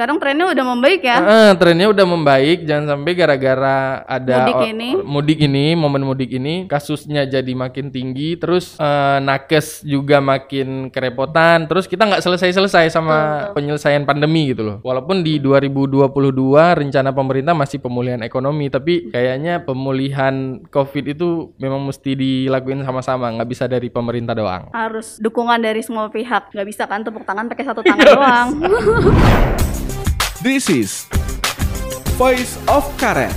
Sekarang trennya udah membaik ya. Eh, trennya udah membaik, jangan sampai gara-gara ada Mudik ini. mudik ini, momen mudik ini, kasusnya jadi makin tinggi, terus eh, nakes juga makin kerepotan, terus kita nggak selesai-selesai sama penyelesaian pandemi gitu loh. Walaupun di 2022 rencana pemerintah masih pemulihan ekonomi, tapi kayaknya pemulihan COVID itu memang mesti dilakuin sama-sama, nggak bisa dari pemerintah doang. Harus dukungan dari semua pihak. Nggak bisa kan tepuk tangan pakai satu tangan doang. This is Voice of Karet.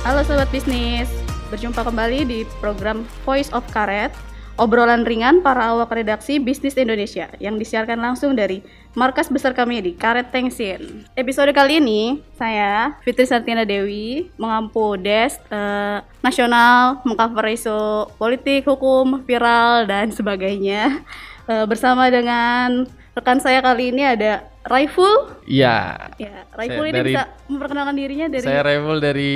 Halo sobat bisnis, berjumpa kembali di program Voice of Karet, obrolan ringan para awak redaksi bisnis Indonesia yang disiarkan langsung dari markas besar kami di Karet Tengsin. Episode kali ini saya Fitri Santina Dewi mengampu desk eh, nasional, mengcover isu politik, hukum, viral dan sebagainya. Eh, bersama dengan rekan saya kali ini ada Raiful. Iya. Ya, Raiful Saya ini dari- bisa memperkenalkan dirinya dari Saya Revel dari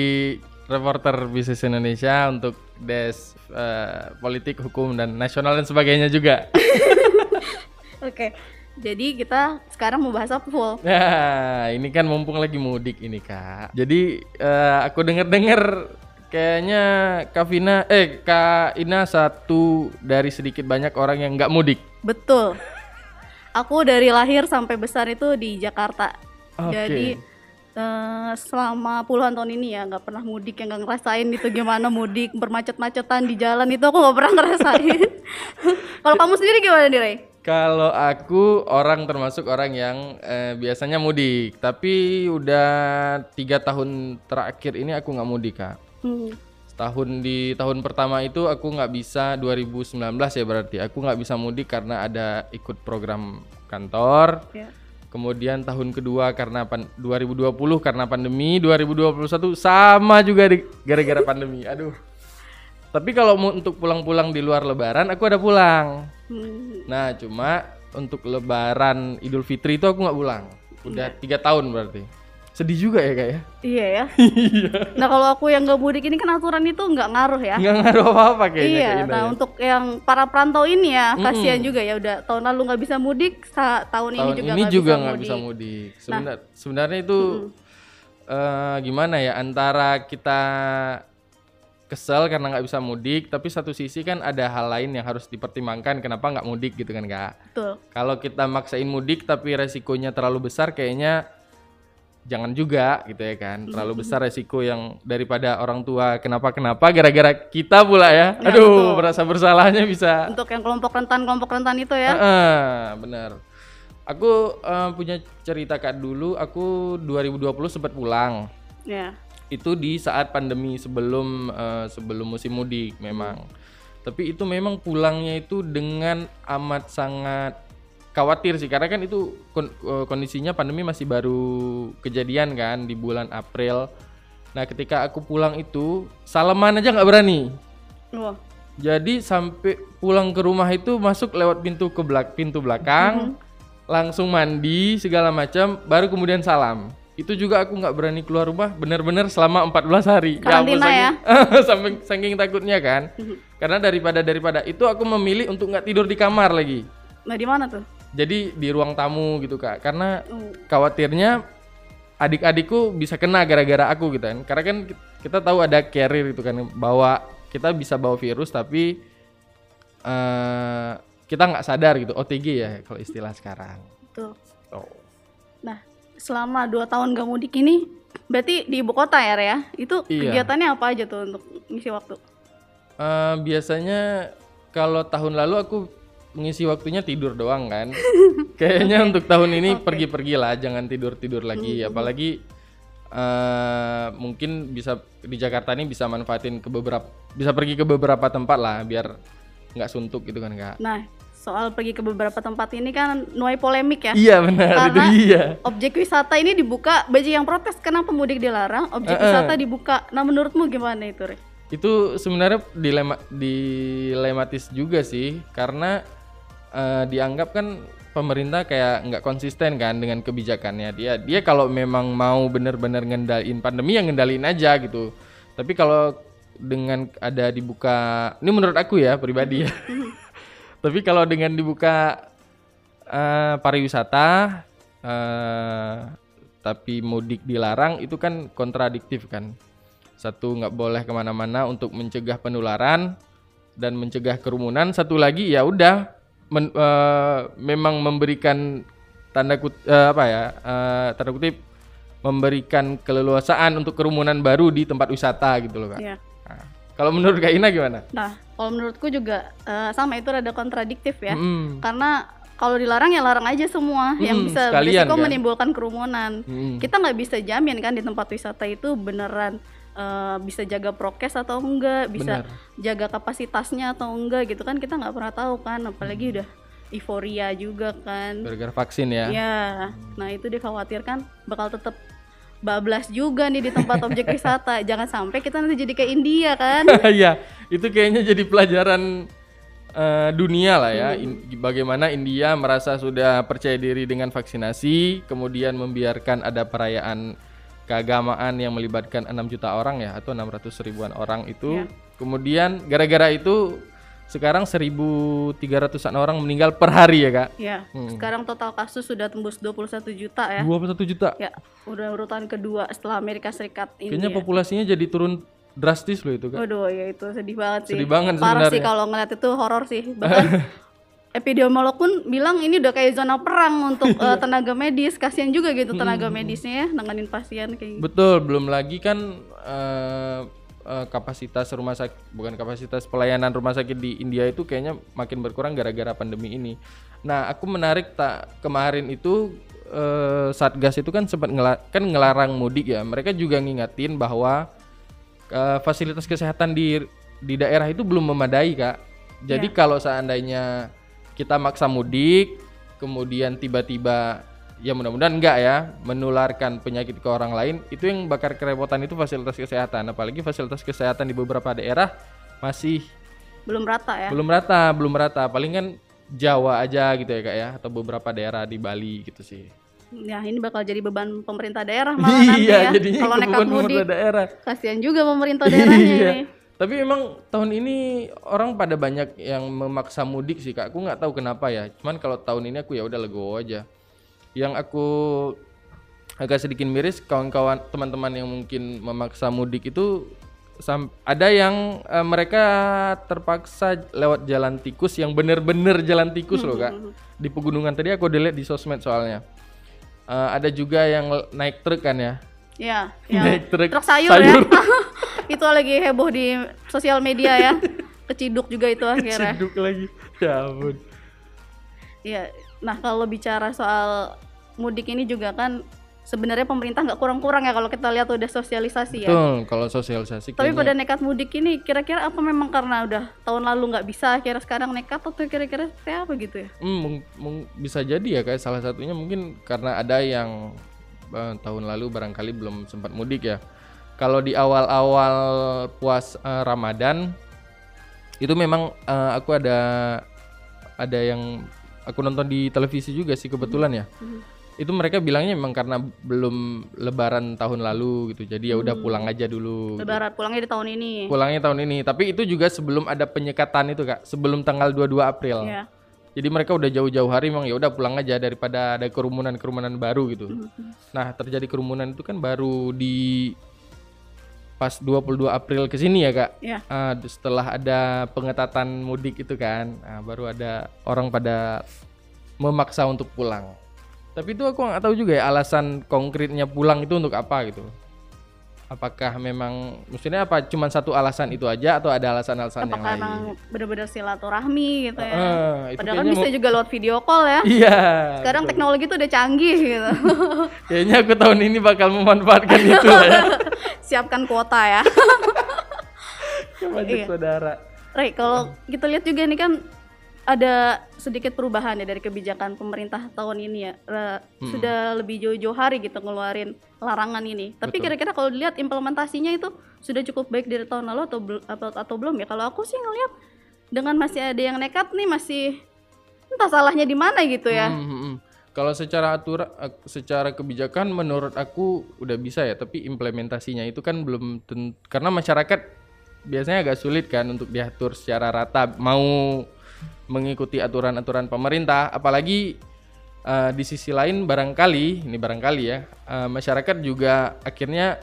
reporter bisnis Indonesia untuk des eh, politik, hukum dan nasional dan sebagainya juga. Oke, jadi kita sekarang mau bahas apa full? Nah, ini kan mumpung lagi mudik ini kak. Jadi eh, aku denger-dengar kayaknya Kak Vina, eh Kak Ina satu dari sedikit banyak orang yang nggak mudik. Betul. Aku dari lahir sampai besar itu di Jakarta. Oke. Jadi eh, selama puluhan tahun ini ya nggak pernah mudik yang nggak ngerasain itu gimana mudik bermacet-macetan di jalan itu aku nggak pernah ngerasain. Kalau kamu sendiri gimana nih Ray? Kalau aku orang termasuk orang yang eh, biasanya mudik, tapi udah tiga tahun terakhir ini aku nggak mudik kak. Hmm. Setahun di tahun pertama itu aku nggak bisa 2019 ya berarti aku nggak bisa mudik karena ada ikut program kantor. Ya. Kemudian tahun kedua karena pan- 2020 karena pandemi, 2021 sama juga di- gara-gara pandemi. Aduh. Tapi kalau mau untuk pulang-pulang di luar lebaran aku ada pulang. Hmm. Nah, cuma untuk lebaran Idul Fitri itu aku nggak pulang. Udah tiga tahun berarti. Sedih juga ya kak ya? Iya ya. Nah kalau aku yang nggak mudik ini kan aturan itu nggak ngaruh ya. Nggak ngaruh apa-apa kayaknya Iya, Kak Ina nah ya. untuk yang para perantau ini ya kasihan juga ya udah tahun lalu nggak bisa mudik, sa- tahun, ini tahun juga ini nggak juga bisa nggak mudik. bisa mudik. Sebenar, sebenarnya itu eh, gimana ya antara kita kesel karena nggak bisa mudik, tapi satu sisi kan ada hal lain yang harus dipertimbangkan kenapa nggak mudik gitu kan kak. Betul. Kalau kita maksain mudik tapi resikonya terlalu besar kayaknya jangan juga gitu ya kan. Terlalu besar resiko yang daripada orang tua kenapa-kenapa gara-gara kita pula ya. Ya, Aduh, betul. merasa bersalahnya bisa. Untuk yang kelompok rentan kelompok rentan itu ya. Heeh, benar. Aku eh, punya cerita kak dulu. Aku 2020 sempat pulang. Ya. Itu di saat pandemi sebelum eh, sebelum musim mudik memang. Tapi itu memang pulangnya itu dengan amat sangat khawatir sih karena kan itu eh, kondisinya pandemi masih baru kejadian kan di bulan April. Nah ketika aku pulang itu salaman aja nggak berani. Wah. Jadi sampai pulang ke rumah itu masuk lewat pintu ke belak pintu belakang, langsung mandi segala macam, baru kemudian salam. Itu juga aku nggak berani keluar rumah benar-benar selama 14 hari. Karantina ya? saking, saking, saking takutnya kan. Karena daripada daripada itu aku memilih untuk nggak tidur di kamar lagi. Nah di mana tuh? Jadi di ruang tamu gitu kak. Karena Oh. khawatirnya adik-adikku bisa kena gara-gara aku gitu kan. Karena kan kita tahu ada carrier itu kan bawa kita bisa bawa virus tapi eh kita nggak sadar gitu OTG ya kalau istilah sekarang. Tuh. Oh. Nah selama dua tahun gak mudik ini berarti di ibu kota ya ya? Itu Iya. kegiatannya apa aja tuh untuk ngisi waktu? Eh, biasanya kalau tahun lalu aku mengisi waktunya tidur doang kan. Kayaknya untuk tahun ini pergi-pergi lah, jangan tidur-tidur lagi. Apalagi eh mungkin bisa di Jakarta ini bisa manfaatin ke beberapa, bisa pergi ke beberapa tempat lah biar nggak suntuk gitu kan kak. Nah soal pergi ke beberapa tempat ini kan nuai polemik ya. Iya benar itu Karena dia. objek wisata ini dibuka, banyak yang protes kenapa mudik dilarang, objek wisata dibuka. Nah menurutmu gimana itu Ray? Itu sebenarnya dilema dilematis juga sih karena eh, dianggap kan pemerintah kayak nggak konsisten kan dengan kebijakannya dia dia kalau memang mau benar-benar ngendalin pandemi yang ngendalin aja gitu Tapi kalau dengan ada dibuka, ini menurut aku ya pribadi ya. Tapi kalau dengan dibuka eh, pariwisata, eh, tapi mudik dilarang, itu kan kontradiktif kan. Satu nggak boleh ke mana-mana untuk mencegah penularan dan mencegah kerumunan. Satu lagi ya udah men- eh, memang memberikan tanda kut eh, apa ya eh, tanda kutip memberikan keleluasaan untuk kerumunan baru di tempat wisata gitu loh kak. Iya. Nah, kalau menurut kak Ina gimana? Nah, kalau menurutku juga eh, sama itu rada kontradiktif ya. Mm, Karena kalau dilarang ya larang aja semua yang Mm, bisa sekalian berisiko kan? menimbulkan kerumunan. mm. Kita nggak bisa jamin kan di tempat wisata itu beneran eh, bisa jaga prokes atau enggak, bisa Benar. jaga kapasitasnya atau enggak gitu kan kita nggak pernah tahu kan, apalagi Hmm. udah euforia juga kan. Gara-gara vaksin ya. Ya, nah itu dikhawatirkan bakal tetap bablas juga nih di tempat objek wisata. Jangan sampai kita nanti jadi kayak India kan. Iya, itu kayaknya jadi pelajaran eh, dunia lah ya. In- bagaimana India merasa sudah percaya diri dengan vaksinasi, kemudian membiarkan ada perayaan keagamaan yang melibatkan 6 juta orang ya atau 600 ribuan orang itu. Iya. Kemudian gara-gara itu sekarang 1.300an orang meninggal per hari ya kak. Ya, sekarang total kasus sudah tembus 21 juta ya. 21 juta. Ya, udah urutan kedua setelah Amerika Serikat ini. Kayaknya populasinya jadi turun drastis loh itu kak. Waduh, ya itu sedih banget sih. Sedih banget Parah sih sebenarnya. kalau ngeliat itu horor sih. Bahkan epidemiolog pun bilang ini udah kayak zona perang untuk eh, tenaga medis. Kasihan juga gitu tenaga medisnya ya nanganin pasien kayak gitu. Betul, belum lagi kan eh, eh, kapasitas rumah sakit bukan kapasitas pelayanan rumah sakit di India itu kayaknya makin berkurang gara-gara pandemi ini. Nah, aku menarik tak kemarin itu eh, Satgas itu kan sempat ngela- kan ngelarang mudik ya. Mereka juga ngingatin bahwa eh, fasilitas kesehatan di di daerah itu belum memadai, Kak. Jadi kalau seandainya kita maksa mudik, kemudian tiba-tiba ya mudah-mudahan enggak ya menularkan penyakit ke orang lain, itu yang bakar kerepotan itu fasilitas kesehatan. Apalagi fasilitas kesehatan di beberapa daerah masih Belum rata ya. belum rata, belum rata. Paling kan Jawa aja gitu ya kak ya, atau beberapa daerah di Bali gitu sih. Ya, ini bakal jadi beban pemerintah daerah malah nanti ya. iya, jadinya Kalau nekat mudik, daerah. kasihan juga pemerintah daerahnya Iya. ini. Tapi memang tahun ini orang pada banyak yang memaksa mudik sih kak. Aku nggak tahu kenapa ya. Cuman kalau tahun ini aku ya udah legowo aja. Yang aku agak sedikit miris kawan-kawan teman-teman yang mungkin memaksa mudik itu ada yang eh, mereka terpaksa lewat jalan tikus yang bener-bener jalan tikus loh kak di pegunungan tadi aku udah lihat di sosmed soalnya Eh, ada juga yang naik truk kan ya Ya, yang Naik truk truk sayur, sayur. ya. itu lagi heboh di sosial media ya. Keciduk juga itu akhirnya. Ciduk lagi ya ampun Iya. Nah, kalau bicara soal mudik ini juga kan sebenarnya pemerintah nggak kurang-kurang ya kalau kita lihat udah sosialisasi ya. Betul, kalau sosialisasi Tapi kayaknya- pada nekat mudik ini kira-kira apa memang karena udah tahun lalu nggak bisa akhirnya sekarang nekat atau kira-kira kayak apa gitu ya? Hmm, bisa jadi ya kayak salah satunya mungkin karena ada yang eh, tahun lalu barangkali belum sempat mudik ya. Kalau di awal-awal puas eh, Ramadan itu memang eh, aku ada ada yang aku nonton di televisi juga sih kebetulan ya. Itu mereka bilangnya memang karena belum lebaran tahun lalu gitu. Jadi ya udah pulang aja dulu. gitu. Lebaran pulangnya di tahun ini. Pulangnya tahun ini, tapi itu juga sebelum ada penyekatan itu Kak, sebelum tanggal 22 April. Ya. Jadi mereka udah jauh-jauh hari memang ya udah pulang aja daripada ada kerumunan-kerumunan baru gitu. Nah, terjadi kerumunan itu kan baru di pas 22 April ke sini ya, Kak. Ya. D- setelah ada pengetatan mudik itu kan, ah, baru ada orang pada memaksa untuk pulang. Tapi itu aku nggak tahu juga ya alasan konkretnya pulang itu untuk apa gitu. Apakah memang maksudnya apa cuma satu alasan itu aja atau ada alasan-alasan yang lain? emang bener-bener silaturahmi gitu ya? Itu Padahal kan bisa juga lewat video call ya. Iya. Sekarang teknologi tuh udah canggih gitu. Kayaknya aku tahun ini bakal memanfaatkan itu ya. Siapkan kuota ya. Wajib Iya. saudara. Ray, kalau kita lihat juga nih kan ada sedikit perubahan ya dari kebijakan pemerintah tahun ini ya. Ra- Sudah lebih jauh-jauh hari gitu ngeluarin larangan ini. Tapi kira-kira kalau dilihat implementasinya itu sudah cukup baik dari tahun lalu atau atau, atau belum ya? Kalau aku sih ngelihat dengan masih ada yang nekat nih masih entah salahnya di mana gitu ya. Hmm, hmm, hmm. Kalau secara aturan, secara kebijakan menurut aku udah bisa ya, tapi implementasinya itu kan belum karena masyarakat biasanya agak sulit kan untuk diatur secara rata mau mengikuti aturan-aturan pemerintah, apalagi eh, di sisi lain barangkali ini barangkali ya eh, masyarakat juga akhirnya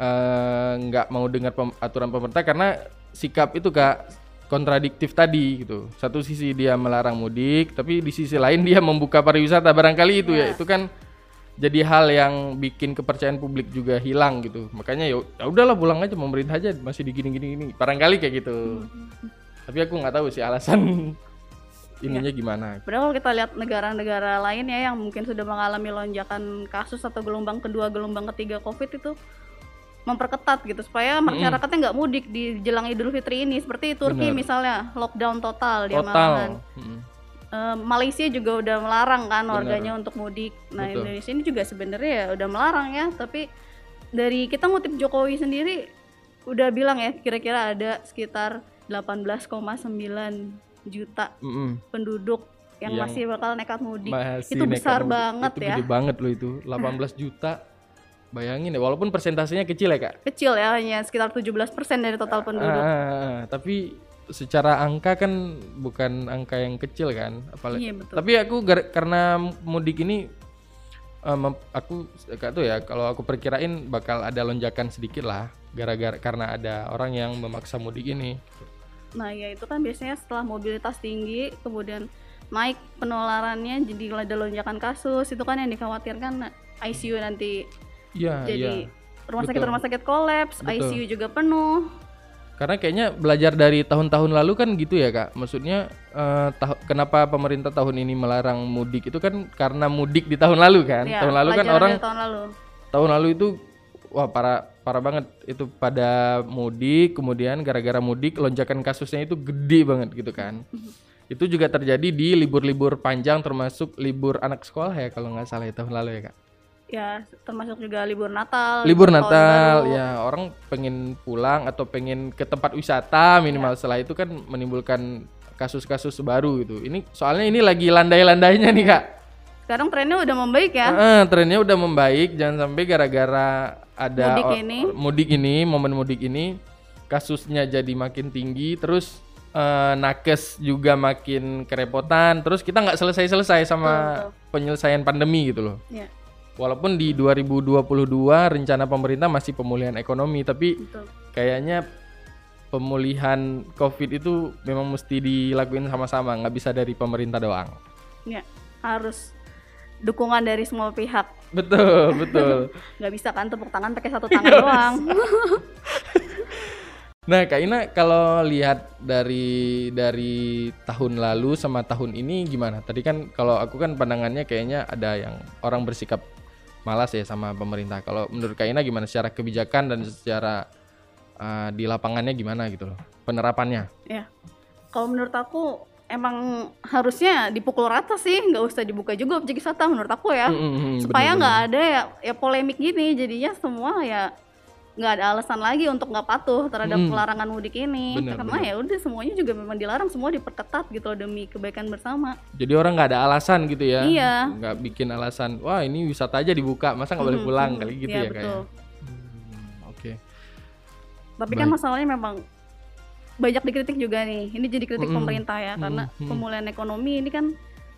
eh, nggak mau dengar pem- aturan pemerintah karena sikap itu kak kontradiktif tadi gitu. Satu sisi dia melarang mudik, tapi di sisi lain dia membuka pariwisata. Barangkali itu ya, itu kan jadi hal yang bikin kepercayaan publik juga hilang gitu. Makanya ya ya udahlah pulang aja pemerintah aja masih digini gini. Barangkali kayak gitu. Tapi aku nggak tahu sih alasan ininya gimana. Padahal kalau kita lihat negara-negara lain ya yang mungkin sudah mengalami lonjakan kasus atau gelombang kedua, gelombang ketiga COVID itu memperketat gitu supaya masyarakatnya nggak mudik di jelang Idul Fitri ini. Seperti Turki Benar. misalnya lockdown total dia malahan. Total. Mm. Malaysia juga udah melarang kan Benar. warganya untuk mudik. Nah Betul. Indonesia ini juga sebenarnya ya udah melarang ya, tapi dari kita ngutip Jokowi sendiri udah bilang ya kira-kira ada sekitar 18,9 juta Mm-mm. penduduk yang, Yang masih bakal nekat mudik. Masih itu nekat besar mudik. banget itu ya. gede banget loh itu 18 juta bayangin ya walaupun persentasenya kecil ya kak Kecil ya hanya sekitar 17% dari total penduduk. Ah, tapi secara angka kan bukan angka yang kecil kan apalagi Iya betul. tapi aku karena mudik ini mem- aku gak tahu ya kalau aku perkirain bakal ada lonjakan sedikit lah gara-gara karena ada orang yang memaksa mudik ini Nah, ya itu kan biasanya setelah mobilitas tinggi, kemudian naik penularannya, jadi ada lonjakan kasus, itu kan yang dikhawatirkan ICU nanti iya jadi iya rumah sakit Betul. rumah sakit kolaps, Betul. ICU juga penuh. Karena kayaknya belajar dari tahun-tahun lalu kan gitu ya kak. Maksudnya eh, tah- kenapa pemerintah tahun ini melarang mudik itu kan karena mudik di tahun lalu kan. Ya, tahun lalu kan orang tahun lalu. tahun lalu itu wah parah parah banget itu pada mudik kemudian gara-gara mudik lonjakan kasusnya itu gede banget gitu kan. itu juga terjadi di libur-libur panjang termasuk libur anak sekolah ya kalau nggak salah ya tahun lalu ya kak. Ya, termasuk juga libur Natal. libur Natal baru. ya orang pengen pulang atau pengen ke tempat wisata minimal setelah itu kan menimbulkan kasus-kasus baru gitu ini soalnya ini lagi landai-landainya nih kak Sekarang trennya udah membaik ya. Heeh, trennya udah membaik jangan sampai gara-gara ada Mudik ini. mudik ini momen mudik ini kasusnya jadi makin tinggi terus eh, nakes juga makin kerepotan terus kita nggak selesai-selesai sama penyelesaian pandemi gitu loh Ya, Walaupun di 2022 rencana pemerintah masih pemulihan ekonomi, tapi betul. kayaknya pemulihan COVID itu memang mesti dilakuin sama-sama, nggak bisa dari pemerintah doang. Ya, harus dukungan dari semua pihak. Betul, betul. Nggak bisa kan tepuk tangan pakai satu Iya, tangan doang. Nah, Kak Ina kalau lihat dari dari tahun lalu sama tahun ini gimana? Tadi kan kalau aku kan pandangannya kayaknya ada yang orang bersikap malas ya sama pemerintah. Kalau menurut Kak Ina gimana secara kebijakan dan secara uh, di lapangannya gimana gitu loh penerapannya? Ya, kalau menurut aku emang harusnya dipukul rata sih, nggak usah dibuka juga objek wisata menurut aku ya, Mm, mm, mm, supaya nggak ada ya, ya polemik gini, jadinya semua ya nggak ada alasan lagi untuk nggak patuh terhadap Mm. pelarangan mudik ini, Bener, karena bener. ya udah semuanya juga memang dilarang, semua diperketat gitu loh demi kebaikan bersama. Jadi orang nggak ada alasan gitu ya? Iya. Nggak bikin alasan, wah ini wisata aja dibuka, masa nggak boleh pulang mhm. kali gitu ya betul. kayaknya. Hmm, Oke. Tapi kan Baik. masalahnya memang banyak dikritik juga nih. Ini jadi kritik Mm-mm. pemerintah ya karena Mm-mm. pemulihan ekonomi ini kan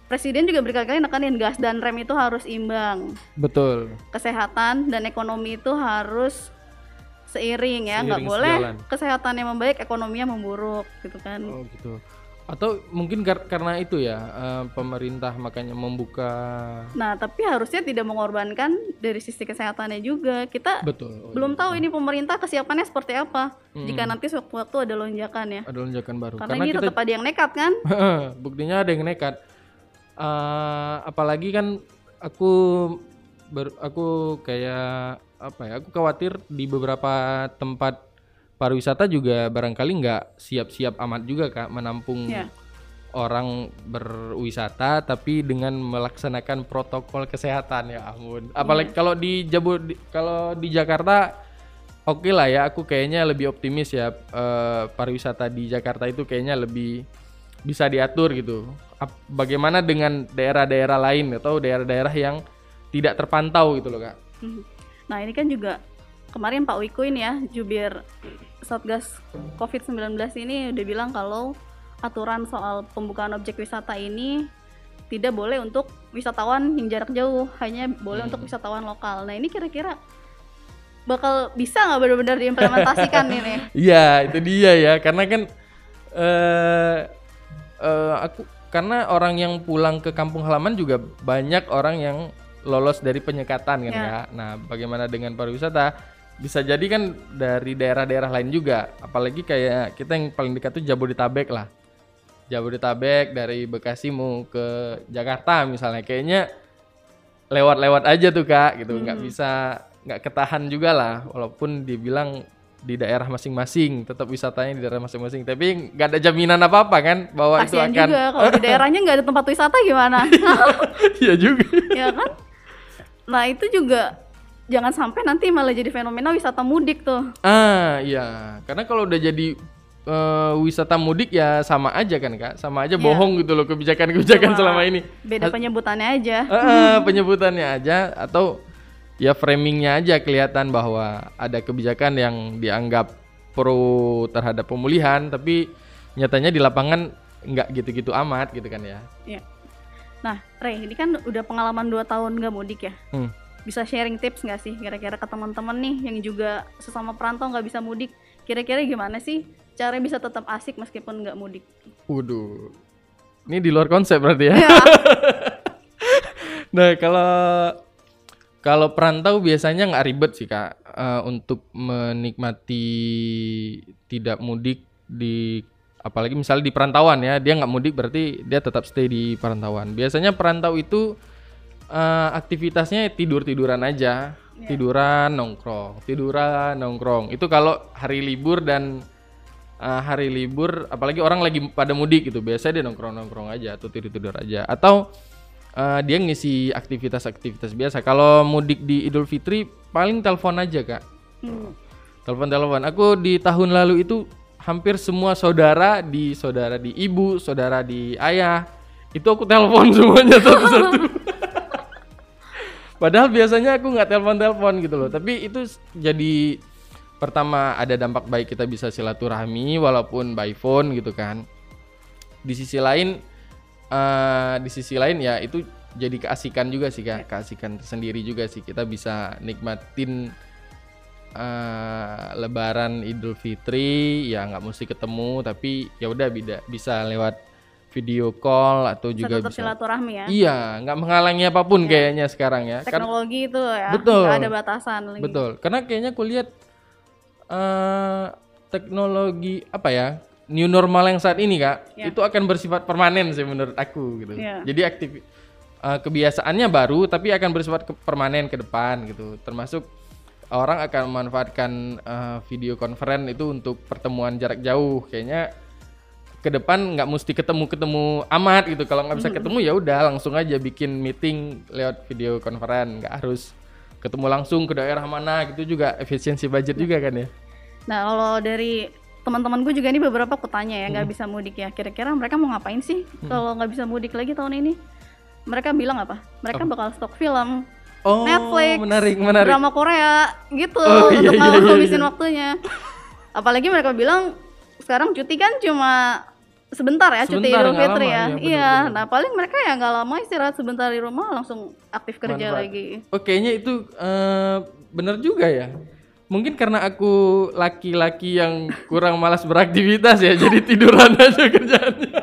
presiden juga berkali-kali nekanin gas dan rem itu harus imbang. Betul. Kesehatan dan ekonomi itu harus seiring ya, nggak boleh sejalan. kesehatannya membaik, ekonominya memburuk gitu kan. Oh gitu. Atau mungkin kar- karena itu ya eh, pemerintah makanya membuka Nah, tapi harusnya tidak mengorbankan dari sisi kesehatannya juga. Kita betul. Oh, belum iya. tahu ini pemerintah kesiapannya seperti apa. Mm. Jika nanti sewaktu-waktu ada lonjakan ya. ada lonjakan baru. Karena, ini tetap ada yang nekat kan? buktinya ada yang nekat. Eh, apalagi kan aku ber- aku kayak apa ya? Aku khawatir di beberapa tempat pariwisata juga barangkali nggak siap-siap amat juga kak menampung Iya. orang berwisata tapi dengan melaksanakan protokol kesehatan ya ampun. Apalagi kalau di Jabu di- kalau di Jakarta oke lah ya aku kayaknya lebih optimis ya eh, pariwisata di Jakarta itu kayaknya lebih bisa diatur gitu. bagaimana dengan daerah-daerah lain atau daerah-daerah yang tidak terpantau gitu loh kak Mhm. Nah ini kan juga kemarin Pak Wiku ini ya jubir Satgas COVID-19 ini udah bilang kalau aturan soal pembukaan objek wisata ini tidak boleh untuk wisatawan yang jarak jauh, hanya boleh Hmm. untuk wisatawan lokal. Nah ini kira-kira bakal bisa nggak benar-benar diimplementasikan ini? Iya, itu dia ya. Karena kan eh eh, aku karena orang yang pulang ke kampung halaman juga banyak orang yang lolos dari penyekatan kan Ya. Kak. Nah, bagaimana dengan pariwisata? Bisa jadi kan dari daerah-daerah lain juga. Apalagi kayak kita yang paling dekat tuh Jabodetabek lah. Jabodetabek dari Bekasi mau ke Jakarta misalnya kayaknya lewat-lewat aja tuh Kak gitu. nggak Hmm. bisa nggak ketahan juga lah walaupun dibilang di daerah masing-masing tetap wisatanya di daerah masing-masing tapi nggak ada jaminan apa-apa kan bahwa itu Kasihan akan juga kalau di daerahnya nggak ada tempat wisata gimana? Iya juga ya kan? Nah itu juga jangan sampai nanti malah jadi fenomena wisata mudik tuh. ah iya karena kalau udah jadi eh, wisata mudik ya sama aja kan kak sama aja Iya. bohong gitu loh kebijakan-kebijakan Cuma selama ini Beda penyebutannya aja. Ah, penyebutannya aja atau ya framingnya aja kelihatan bahwa ada kebijakan yang dianggap pro terhadap pemulihan tapi nyatanya di lapangan nggak gitu-gitu amat gitu kan ya Iya. Nah, Rey, ini kan udah pengalaman 2 tahun nggak mudik ya. Hmm. Bisa sharing tips nggak sih kira-kira ke teman-teman nih yang juga sesama perantau nggak bisa mudik? Kira-kira gimana sih cara bisa tetap asik meskipun nggak mudik? Waduh. Ini di luar konsep berarti ya. Ya, Nah, kalau kalau perantau biasanya nggak ribet sih, Kak. Eh, untuk menikmati tidak mudik di apalagi misalnya di perantauan ya, dia nggak mudik berarti dia tetap stay di perantauan. Biasanya perantau itu eh, aktivitasnya tidur-tiduran aja. Tiduran, nongkrong, tiduran, nongkrong. Itu kalau hari libur dan uh, hari libur apalagi orang lagi pada mudik gitu biasanya dia nongkrong nongkrong aja atau tidur tidur aja. Atau uh, dia ngisi aktivitas-aktivitas biasa. Kalau mudik di Idul Fitri paling telepon aja kak. Hmm. telepon telepon aku di tahun lalu itu hampir semua saudara di saudara di ibu saudara di ayah itu aku telepon semuanya satu-satu Padahal biasanya aku nggak telepon-telepon gitu loh. Tapi itu jadi pertama ada dampak baik kita bisa silaturahmi walaupun by phone gitu kan. Di sisi lain, eh di sisi lain ya itu jadi keasikan juga sih kak, keasikan tersendiri juga sih kita bisa nikmatin eh Lebaran Idul Fitri ya nggak mesti ketemu tapi ya udah bisa lewat video call atau juga bisa silaturahmi ya. Iya, nggak menghalangi apa pun kayaknya sekarang ya. Teknologi itu ya, Betul. nggak ada batasan lagi. betul. Karena kayaknya aku lihat eh teknologi apa ya new normal yang saat ini kak, Ya. itu akan bersifat permanen sih menurut aku gitu. Ya. Jadi aktif eh, kebiasaannya baru tapi akan bersifat ke- permanen ke depan gitu. Termasuk orang akan memanfaatkan eh, video conference itu untuk pertemuan jarak jauh. Kayaknya ke depan nggak mesti ketemu-ketemu amat gitu. Kalau nggak bisa ketemu ya udah langsung aja bikin meeting lewat video conference, nggak harus ketemu langsung ke daerah mana gitu juga efisiensi budget juga kan ya. Nah, kalau dari teman-teman gue juga ini beberapa aku tanya ya Hmm. nggak bisa mudik ya. Kira-kira mereka mau ngapain sih kalau nggak bisa mudik lagi tahun ini? Mereka bilang apa? Mereka bakal stok film, Oh, Netflix, menarik, menarik. drama Korea gitu Oh, iya, untuk iya, iya, ngabisin iya. waktunya. Apalagi mereka bilang sekarang cuti kan cuma sebentar ya cuti Sebentar, Idul nggak Fitri ya. iya, Iya, benar-benar. nah paling mereka ya nggak lama istirahat sebentar di rumah langsung aktif kerja Manfaat. lagi. Oh, kayaknya itu eh, bener juga ya. Mungkin karena aku laki-laki yang kurang malas beraktivitas ya, jadi tiduran aja kerjaannya.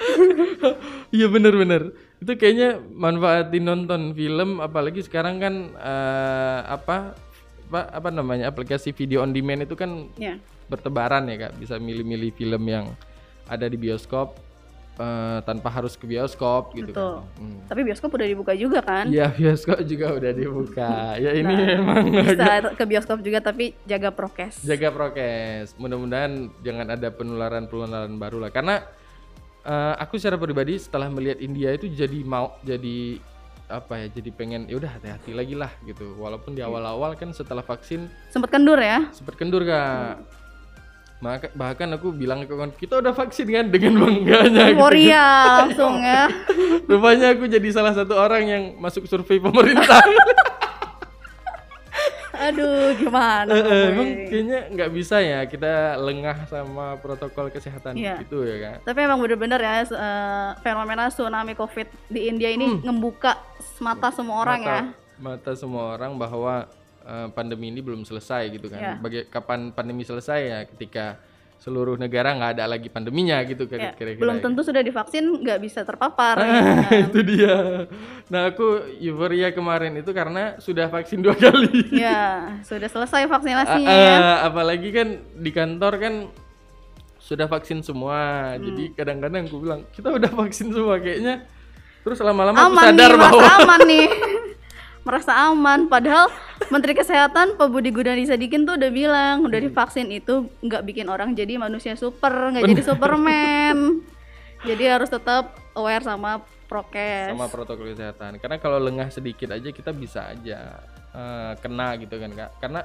Iya bener-bener. Itu kayaknya manfaatin nonton film, apalagi sekarang kan eh, apa, apa apa namanya aplikasi video on demand itu kan Ya. bertebaran ya kak, bisa milih-milih film yang ada di bioskop eh, tanpa harus ke bioskop gitu Betul. kan. Hmm. Tapi bioskop udah dibuka juga kan? Iya bioskop juga udah dibuka. Ya ini Nah, memang Bisa ke bioskop juga tapi jaga prokes. jaga prokes. Mudah-mudahan jangan ada penularan-penularan baru lah. Karena eh, aku secara pribadi setelah melihat India itu jadi mau jadi apa ya? Jadi pengen ya udah hati-hati lagi lah gitu. Walaupun di awal-awal kan setelah vaksin Sempet kendur ya? sempat kendur kak. Maka bahkan aku bilang ke kawan kita udah vaksin kan dengan bangganya. gitu. Euforia langsung ya. Rupanya aku jadi salah satu orang yang masuk survei pemerintah. Aduh, gimana? Boy? Emang kayaknya nggak bisa ya kita lengah sama protokol kesehatan Iya. itu ya kan. Tapi emang bener-bener ya eh, fenomena tsunami COVID di India ini ngembuka mata semua orang ya. Hmm. mata semua orang bahwa eh, pandemi ini belum selesai gitu kan. Iya. Bagi kapan pandemi selesai ya ketika seluruh negara nggak ada lagi pandeminya gitu Ya, kira-kira. belum tentu sudah divaksin nggak bisa terpapar. Ah, ya kan? itu dia. Nah aku euforia kemarin itu karena sudah vaksin dua kali. ya, sudah selesai vaksinasinya Ah, ya. ah, apalagi kan di kantor kan sudah vaksin semua. Hmm. Jadi kadang-kadang aku bilang kita udah vaksin semua kayaknya. Terus lama-lama aku sadar nih, bahwa aman nih. merasa aman padahal Menteri Kesehatan Pak Budi Gunadi Sadikin tuh udah bilang udah divaksin itu nggak bikin orang jadi manusia super, nggak jadi Superman. jadi harus tetap aware sama prokes. sama protokol kesehatan. Karena kalau lengah sedikit aja kita bisa aja eh, kena gitu kan kak. Karena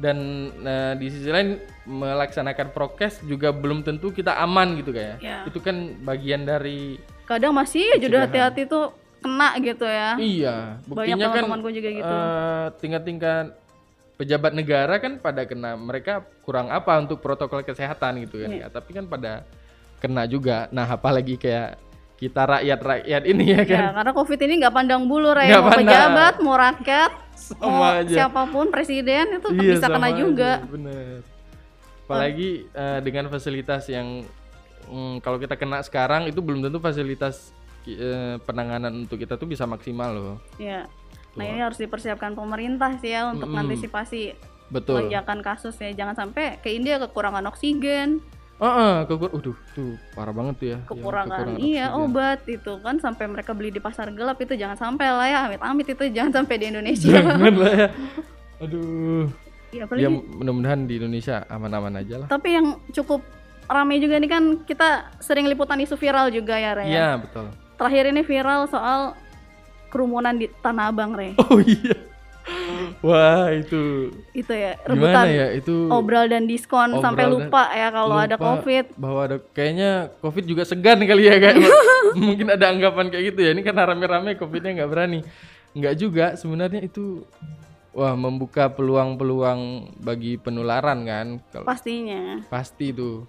dan eh, di sisi lain melaksanakan prokes juga belum tentu kita aman gitu kayak. Ya. Itu kan bagian dari Kadang masih aja udah hati-hati tuh kena gitu ya. iya. Banyak Buktinya kan teman-temanku juga gitu. eh, tingkat-tingkat pejabat negara kan pada kena mereka kurang apa untuk protokol kesehatan gitu kan Iya. Kak. Tapi kan pada kena juga. Nah apalagi kayak kita rakyat-rakyat ini ya kan. Ya, karena COVID ini nggak pandang bulu. Nggak Mau pandang. pejabat, mau rakyat, Sama mau aja. siapa pun presiden itu Iya, bisa kena sama juga. aja, bener. Apalagi eh, dengan fasilitas yang mm, kalau kita kena sekarang itu belum tentu fasilitas eh, penanganan untuk kita tuh bisa maksimal loh. Ya. Nah, ini harus dipersiapkan pemerintah sih ya untuk mengantisipasi Betul. lonjakan kasus ya. Jangan sampai ke India kekurangan oksigen, Oh, oh, kekur, uduh, tuh parah banget tuh ya. yang kekurangan iya oksigen. obat itu kan sampai mereka beli di pasar gelap itu jangan sampai lah ya amit-amit itu jangan sampai di Indonesia. Jangan lah ya. Aduh. Iya, apalagi Ya mudah-mudahan di Indonesia aman-aman aja lah. Tapi yang cukup ramai juga nih kan kita sering liputan isu viral juga ya, Re. ya. Iya, betul. Terakhir ini viral soal kerumunan di Tanah Abang, Re. Oh iya. Wah, itu Itu ya, gimana rebutan ya? Itu obral dan diskon Obral sampai dan- lupa ya kalau ada Covid. bahwa ada kayaknya covid juga segan kali ya kayak mungkin ada anggapan kayak gitu ya ini karena rame-rame covidnya nggak berani nggak juga sebenarnya itu wah membuka peluang-peluang bagi penularan kan Pastinya. pasti itu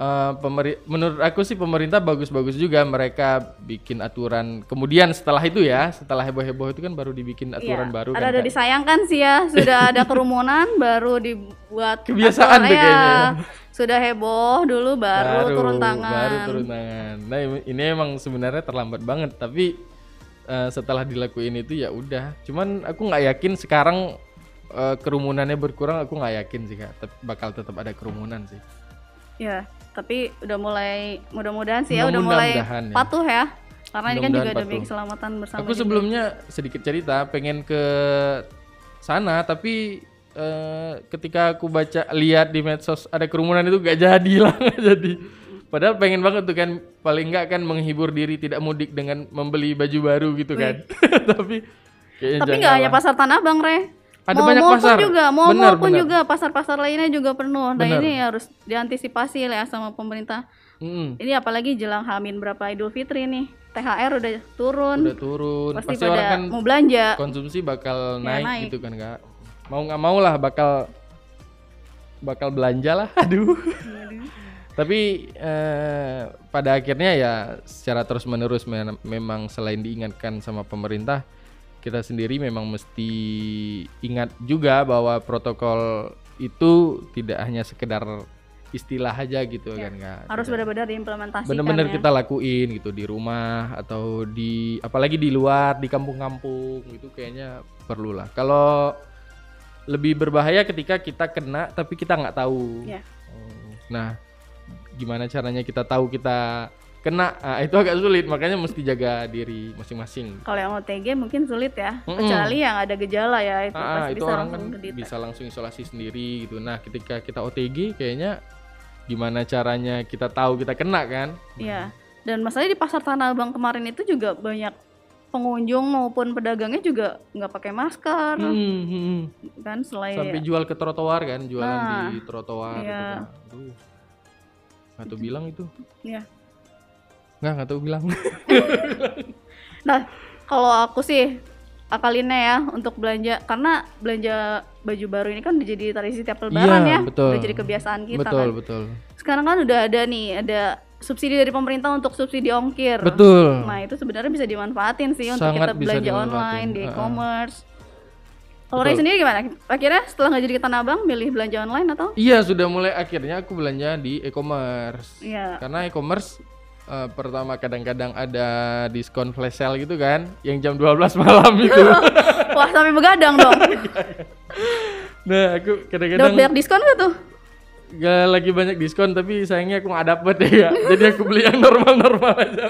Eh, pemeri- menurut aku sih pemerintah bagus-bagus juga mereka bikin aturan kemudian setelah itu ya setelah heboh-heboh itu kan baru dibikin aturan Iya, baru ada kan ada Kak. disayangkan sih ya, sudah ada kerumunan baru dibuat Kebiasaan aturan. tuh Iya, kayaknya ya. Sudah heboh dulu baru, turun tangan. baru turun tangan. Nah ini- emang sebenarnya terlambat banget, tapi eh, setelah dilakuin itu ya udah. Cuman aku nggak yakin sekarang eh, kerumunannya berkurang, aku nggak yakin sih kak. Tapi bakal tetap ada kerumunan sih. Ya, tapi udah mulai mudah-mudahan sih ya udah mulai ya. patuh ya. Karena ini kan juga demi keselamatan bersama. aku juga. sebelumnya sedikit cerita, pengen ke sana, tapi eh, ketika aku baca lihat di medsos ada kerumunan itu gak jadi lah, nggak jadi. Padahal pengen banget tuh kan, paling nggak kan menghibur diri tidak mudik dengan membeli baju baru gitu kan. tapi kayaknya Tapi nggak hanya pasar Tanah Abang, Re. Ada Mall- banyak mall pasar. Pun juga, mall, Benar, pun benar. juga, pasar-pasar lainnya juga penuh. Nah Benar. ini harus diantisipasi lah ya sama pemerintah. Mm-mm. Ini apalagi jelang Hamin berapa Idul Fitri nih. THR udah turun. udah turun Pasti, pasti, orang kan mau belanja. konsumsi bakal Ya, naik, naik. gitu kan kak mau nggak mau lah bakal bakal belanja lah aduh tapi eh, pada akhirnya ya secara terus menerus memang selain diingatkan sama pemerintah kita sendiri memang mesti ingat juga bahwa protokol itu tidak hanya sekedar istilah aja gitu kan kak Harus benar-benar diimplementasikan bener-bener ya. kita lakuin gitu di rumah atau di apalagi di luar di kampung-kampung itu kayaknya perlu lah kalau lebih berbahaya ketika kita kena tapi kita nggak tahu Ya. Nah gimana caranya kita tahu kita kena Ah, itu agak sulit makanya mesti jaga diri masing-masing Kalau yang OTG mungkin sulit ya. Mm-mm. Kecuali yang ada gejala ya itu Ah, pasti itu bisa orang kan langsung ke bisa langsung isolasi sendiri gitu nah ketika kita OTG kayaknya gimana caranya kita tahu kita kena kan Iya. Dan masalahnya di pasar Tanah Abang kemarin itu juga banyak pengunjung maupun pedagangnya juga nggak pakai masker Hmm, hmm, kan selain Sampai jual ke trotoar kan, jualan Nah, di trotoar gitu iya. kan. Aduh. Tahu bilang itu. ya Nggak, nggak tahu bilang. Nah, kalau aku sih akalinnya ya untuk belanja karena belanja baju baru ini kan udah jadi tradisi tiap lebaran Iya, ya. betul. Udah jadi kebiasaan kita betul, kan. betul. Sekarang kan udah ada nih, ada subsidi dari pemerintah untuk subsidi ongkir. Betul. Nah, itu sebenarnya bisa dimanfaatin sih untuk Sangat kita bisa belanja online di e-commerce. Kalau Betul. Ray sendiri gimana? Akhirnya setelah nggak jadi ke Tanah Abang, milih belanja online atau? Iya, sudah mulai akhirnya aku belanja di e-commerce. Iya. Karena e-commerce eh, pertama kadang-kadang ada diskon flash sale gitu kan, yang jam 12 malam itu. Wah, sampai begadang dong. nah, aku Dapat kadang-kadang banyak diskon gak tuh? gak lagi banyak diskon tapi sayangnya aku nggak dapet ya. Jadi aku beli yang normal-normal aja.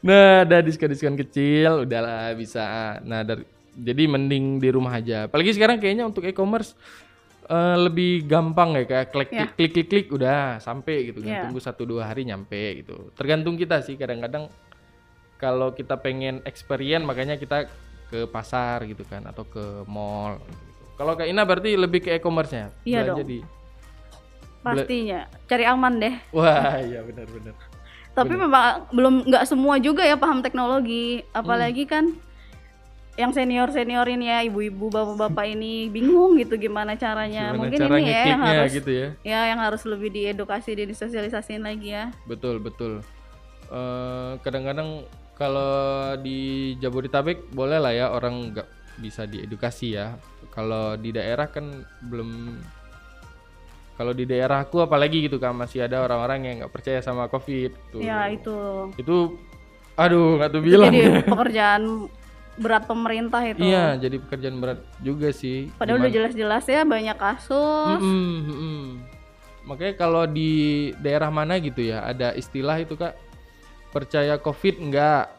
Nah, ada diskon-diskon kecil, udahlah bisa. Nah, dari jadi mending di rumah aja. Apalagi sekarang kayaknya untuk e-commerce eh, lebih gampang ya kayak klik Ya. klik klik klik udah sampai gitu kan. Ya. Tunggu satu dua hari nyampe gitu. Tergantung kita sih kadang-kadang kalau kita pengen experience makanya kita ke pasar gitu kan atau ke mall gitu. Kalau Kak Ina berarti lebih ke e-commerce-nya. Iya Belanja dong. di Pastinya. Cari aman deh. Wah, iya benar-benar. Tapi memang belum nggak semua juga ya paham teknologi, apalagi kan yang senior senior ini ya ibu-ibu bapak-bapak ini bingung gitu gimana caranya. Gimana Mungkin cara ini ya yang harus gitu ya. ya yang harus lebih diedukasi dan disosialisasiin lagi ya. Betul betul. Eh, kadang-kadang kalau di Jabodetabek boleh lah ya orang nggak bisa diedukasi ya. Kalau di daerah kan belum. Kalau di daerahku apalagi gitu kan masih ada orang-orang yang nggak percaya sama COVID. Tuh. Ya itu. Itu, aduh nggak tuh bilang. jadi pekerjaan berat pemerintah itu. Iya, jadi pekerjaan berat juga sih. Padahal udah jelas-jelas ya banyak kasus. Mm-mm, mm-mm. Makanya kalau di daerah mana gitu ya ada istilah itu kak percaya covid enggak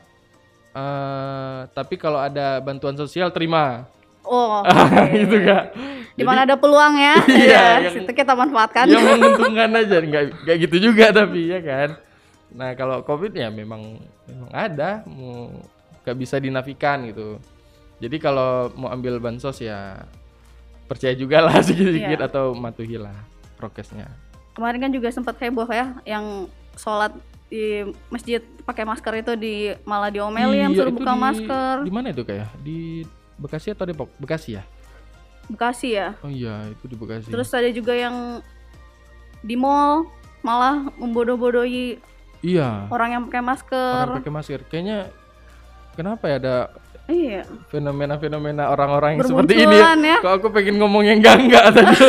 Eh, tapi kalau ada bantuan sosial terima Oh, gitu kak di mana ada peluang ya. Iya, ya, yang- situ kita manfaatkan. yang menguntungkan aja nggak nggak gitu juga tapi ya kan nah kalau covid ya memang memang ada mau nggak bisa dinafikan gitu jadi kalau mau ambil bansos ya percaya juga lah sedikit-sedikit Iya. atau matuhilah prokesnya Kemarin kan juga sempat heboh ya yang sholat di masjid pakai masker itu di malah diomelin Iya, suruh buka di- masker. Di mana itu kayak? Di Bekasi atau Depok? Bekasi ya? Bekasi ya. Oh iya, itu di Bekasi. Terus ada juga yang di mall malah membodoh-bodohi iya, orang yang pakai masker. orang pakai masker. Kayaknya kenapa ya ada Iya. fenomena-fenomena orang-orang yang seperti ini ya? Ya. Kok aku pengen ngomong yang enggak-enggak tadi.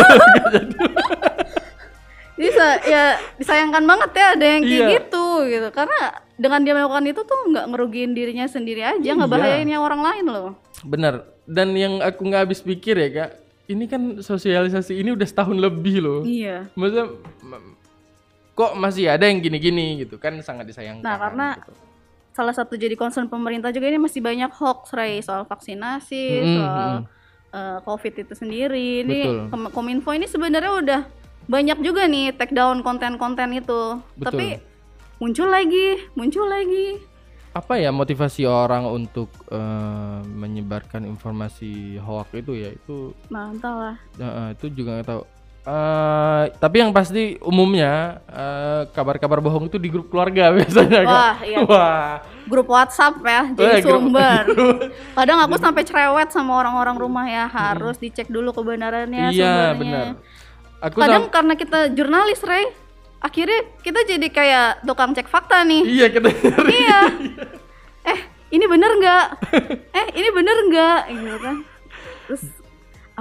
Jadi ya disayangkan banget ya ada yang kayak Iya. gitu gitu. Karena dengan dia melakukan itu tuh nggak ngerugiin dirinya sendiri aja, nggak Iya. bahayain yang orang lain loh. Bener. Dan yang aku nggak habis pikir ya kak, ini kan sosialisasi ini udah setahun lebih loh. Iya. Maksudnya kok masih ada yang gini-gini gitu kan sangat disayangkan. Nah, karena gitu. Salah satu jadi concern pemerintah juga ini masih banyak hoax Ray soal vaksinasi, Mm-mm, soal mm-mm. eh, COVID itu sendiri. Ini Betul. Kominfo ini sebenarnya udah banyak juga nih take down konten-konten itu. Betul. Tapi muncul lagi, muncul lagi. apa ya motivasi orang untuk eh, menyebarkan informasi hoax itu ya itu Nah, entahlah. eh, itu juga nggak tahu Eh, tapi yang pasti umumnya eh, kabar-kabar bohong itu di grup keluarga biasanya kan Wah, iya. wah Grup WhatsApp ya, Wah, jadi grup- sumber. Kadang aku sampai cerewet sama orang-orang rumah ya, harus dicek dulu kebenarannya, iya sumbernya. benar aku Kadang sam- karena kita jurnalis, Ray, akhirnya kita jadi kayak tukang cek fakta nih. iya kita iya. Eh, ini bener nggak? eh, ini bener nggak? Gitu kan. Terus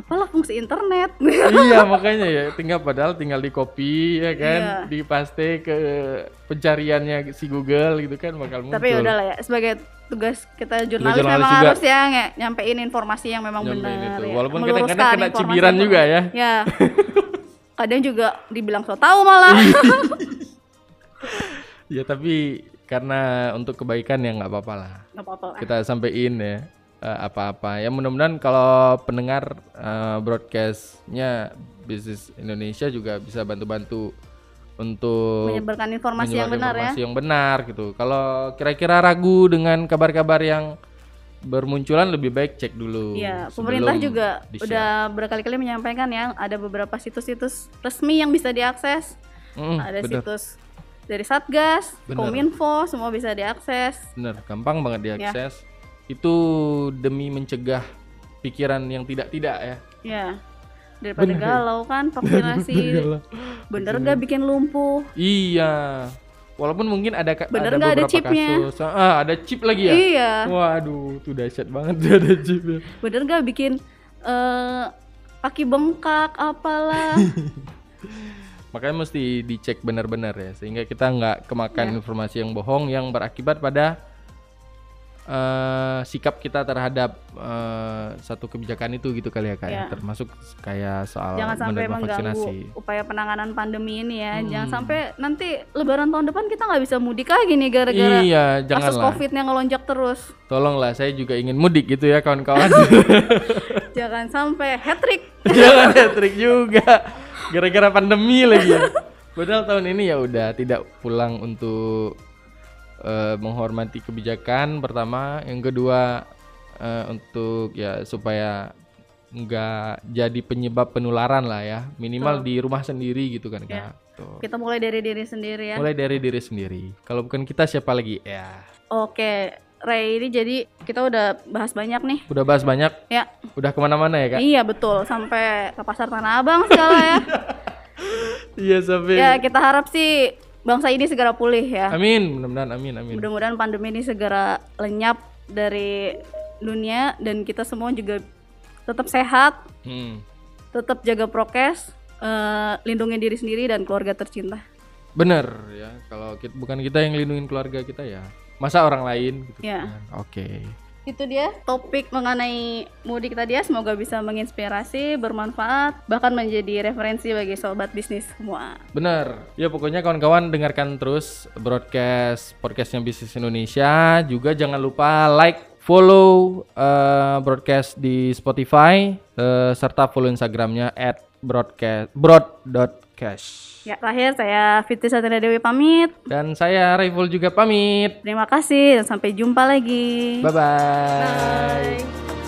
apalah fungsi internet? iya makanya ya tinggal padahal tinggal di copy ya kan Iya. di paste ke pencariannya si Google gitu kan bakal muncul Tapi ya udahlah ya, sebagai tugas kita jurnalis, jurnalis memang juga. harus ya nge- nyampein informasi yang memang Nyampein benar. ya. Walaupun Meluruskan kadang-kadang kena informasi cibiran juga ya. Ya. Kadang juga dibilang so tahu malah. ya tapi karena untuk kebaikan ya nggak apa-apa lah Nggak apa-apa kita sampein ya eh, apa-apa ya mudah-mudahan kalau pendengar eh, broadcastnya bisnis Indonesia juga bisa bantu-bantu untuk menyebarkan informasi yang menyebarkan benar ya. informasi yang benar gitu. Kalau kira-kira ragu dengan kabar-kabar yang bermunculan lebih baik cek dulu. Iya, sebelum pemerintah juga udah berkali-kali menyampaikan ya ada beberapa situs-situs resmi yang bisa diakses. Mm, ada bener, situs dari Satgas, Bener. Kominfo, semua bisa diakses. bener, gampang banget Ya. Itu demi mencegah pikiran yang tidak-tidak ya. Ya. Daripada galau kan vaksinasi. Bener gak bikin lumpuh? Iya. Walaupun mungkin ada Bener ada ada beberapa chipnya? kasus. Ah, ada chip lagi ya? Iya. Waduh, tuh dahsyat banget tuh ada chipnya. Bener gak bikin eh kaki bengkak apalah. Makanya mesti dicek benar-benar ya, sehingga kita nggak kemakan Iya. informasi yang bohong yang berakibat pada eh, sikap kita terhadap eh, satu kebijakan itu gitu kali ya kayak Iya. termasuk kayak soal Jangan sampai mengganggu vaksinasi. upaya penanganan pandemi ini ya. Jangan Hmm. sampai nanti lebaran tahun depan kita nggak bisa mudik lagi nih gara-gara Iya, kasus. COVID-nya ngelonjak terus. Tolonglah, saya juga ingin mudik gitu ya kawan-kawan. Jangan sampai hat trick. Jangan hat-trick juga. Gara-gara pandemi lagi ya. Padahal tahun ini ya udah tidak pulang untuk eh, menghormati kebijakan pertama, yang kedua eh, untuk ya supaya nggak jadi penyebab penularan lah ya. Minimal di rumah sendiri gitu kan Ya. Kak. Tuh. Kita mulai dari diri sendiri ya. Mulai dari diri sendiri. Kalau bukan kita siapa lagi? Ya. Oke, Ray ini jadi kita udah bahas banyak nih. Udah bahas banyak, Ya, udah ke mana-mana ya kak? iya betul sampai ke pasar Tanah Abang segala ya. Iya sampai. ya kita harap sih bangsa ini segera pulih ya. Amin, mudah-mudahan amin amin. Mudah-mudahan pandemi ini segera lenyap dari dunia dan kita semua juga tetap sehat, Hmm. tetap jaga prokes, eh, lindungi diri sendiri dan keluarga tercinta. Bener ya, kalau kita, bukan kita yang lindungin keluarga kita ya, masa orang lain gitu Ya. kan. Oke. Itu dia topik mengenai mudik tadi ya, semoga bisa menginspirasi, bermanfaat, bahkan menjadi referensi bagi sobat bisnis semua. Bener. Ya pokoknya kawan-kawan dengarkan terus broadcast podcastnya Bisnis Indonesia. Juga jangan lupa like, follow eh, broadcast di Spotify eh, serta follow Instagramnya at broadcast broad.cash. Ya, terakhir saya Fitri Satria Dewi pamit. Dan saya Raiful juga pamit. Terima kasih dan sampai jumpa lagi. Bye bye. Bye.